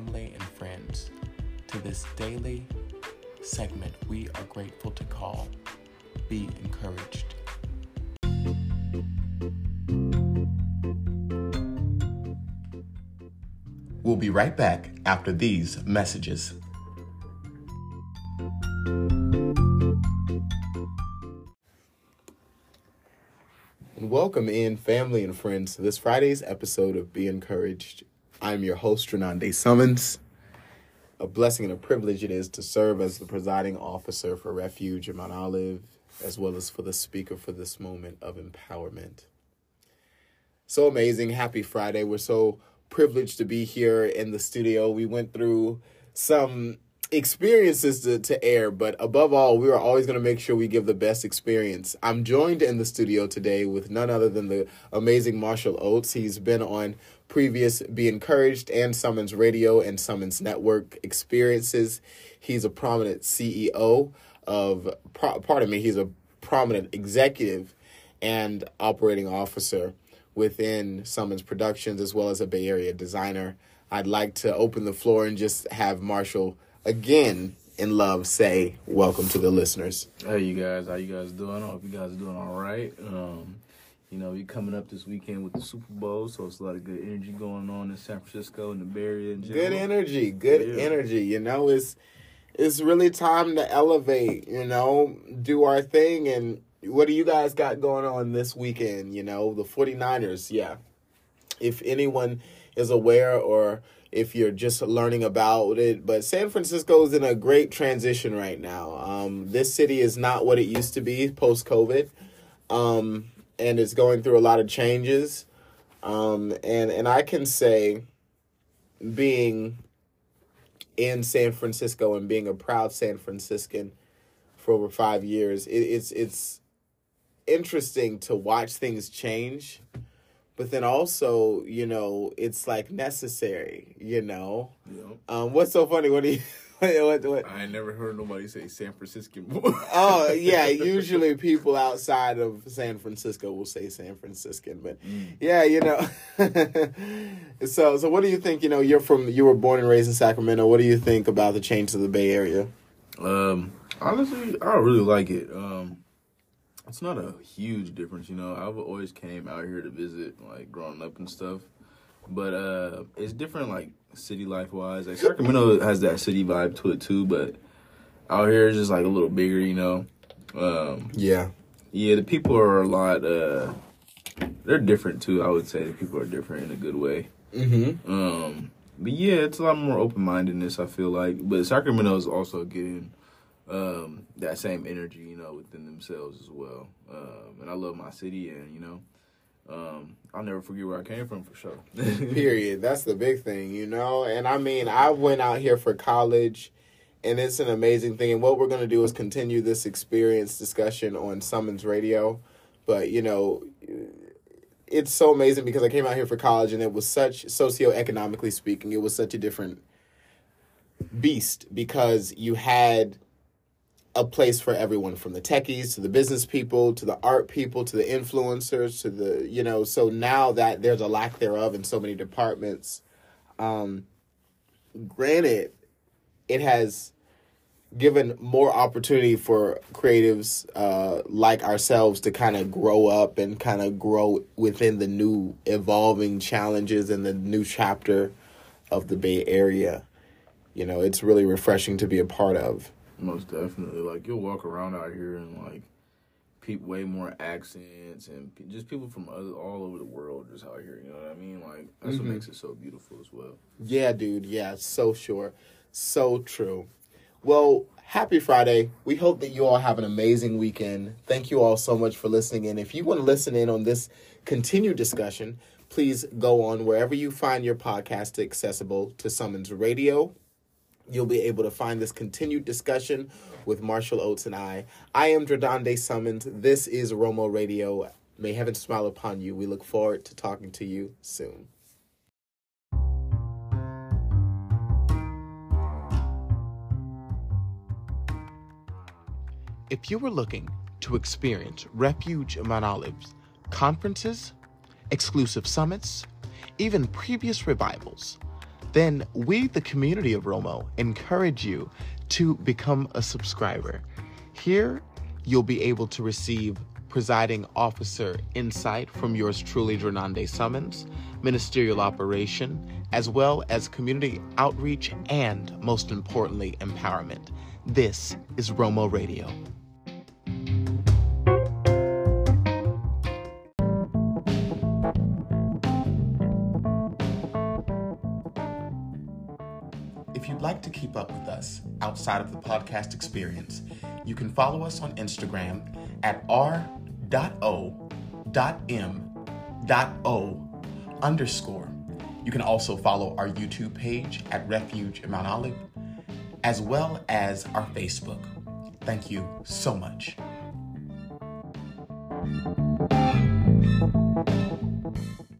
family and friends to this daily segment we are grateful to call Be Encouraged. We'll be right back after these messages. And welcome in, family and friends, to this Friday's episode of Be Encouraged. I'm your host, Renande Summons. A blessing and a privilege it is to serve as the presiding officer for Refuge in Mount Olive, as well as for the speaker for this moment of empowerment. So amazing. Happy Friday. We're so privileged to be here in the studio. We went through some experiences to, to air, but above all, we are always going to make sure we give the best experience. I'm joined in the studio today with none other than the amazing Marshall Oates. He's been on previous Be Encouraged and Summons Radio and Summons Network experiences. He's a prominent CEO of, pardon me, he's a prominent executive and operating officer within Summons Productions as well as a Bay Area designer. I'd like to open the floor and just have Marshall again in love say welcome to the listeners. Hey you guys, how you guys doing? I hope you guys are doing all right. Um, you know, you're coming up this weekend with the Super Bowl, so it's a lot of good energy going on in San Francisco and the Bay Area. Good energy, good yeah. energy. You know, it's it's really time to elevate. You know, do our thing. And what do you guys got going on this weekend? You know, the 49ers. Yeah, if anyone is aware or if you're just learning about it. But San Francisco is in a great transition right now. Um, this city is not what it used to be post COVID, um, and it's going through a lot of changes. Um, and and I can say, being in San Francisco and being a proud San Franciscan for over five years, it, it's it's interesting to watch things change but then also you know it's like necessary you know um what's so funny what do you what, what? I never heard nobody say San Francisco. oh yeah, usually people outside of San Francisco will say San Franciscan, but mm. yeah, you know. so so what do you think? You know, you're from you were born and raised in Sacramento. What do you think about the change to the Bay Area? Um, honestly, I really like it. Um, it's not a huge difference, you know. I've always came out here to visit, like growing up and stuff. But uh it's different, like city life wise. Like Sacramento has that city vibe to it too, but out here it's just like a little bigger, you know. Um, yeah, yeah. The people are a lot. uh They're different too. I would say the people are different in a good way. Mm-hmm. Um, but yeah, it's a lot more open mindedness. I feel like, but Sacramento is also getting um, that same energy, you know, within themselves as well. Um, and I love my city, and you know, um, I'll never forget where I came from for sure. Period. That's the big thing, you know. And I mean, I went out here for college, and it's an amazing thing. And what we're going to do is continue this experience discussion on Summons Radio. But you know, it's so amazing because I came out here for college, and it was such socioeconomically speaking, it was such a different beast because you had a place for everyone from the techies to the business people to the art people to the influencers to the you know so now that there's a lack thereof in so many departments um granted it has given more opportunity for creatives uh like ourselves to kind of grow up and kind of grow within the new evolving challenges and the new chapter of the bay area. You know it's really refreshing to be a part of most definitely. Like you'll walk around out here and like people way more accents and just people from other, all over the world just out here. You know what I mean? Like that's mm-hmm. what makes it so beautiful as well. Yeah, dude. Yeah, so sure, so true. Well, happy Friday. We hope that you all have an amazing weekend. Thank you all so much for listening in. If you want to listen in on this continued discussion, please go on wherever you find your podcast accessible to Summons Radio You'll be able to find this continued discussion with Marshall Oates and I. I am Drananda Summons. This is Romo Radio. May heaven smile upon you. We look forward to talking to you soon. If you were looking to experience Refuge Mount Olive's conferences, exclusive summits, even previous revivals, then we, the community of Romo, encourage you to become a subscriber. Here, you'll be able to receive presiding officer insight from yours truly, Drananda Summons, ministerial operation, as well as community outreach and, most importantly, empowerment. This is Romo Radio. You'd like to keep up with us outside of the podcast experience, you can follow us on Instagram at r.o.m.o underscore. You can also follow our YouTube page at Refuge in Mount Olive, as well as our Facebook. Thank you so much.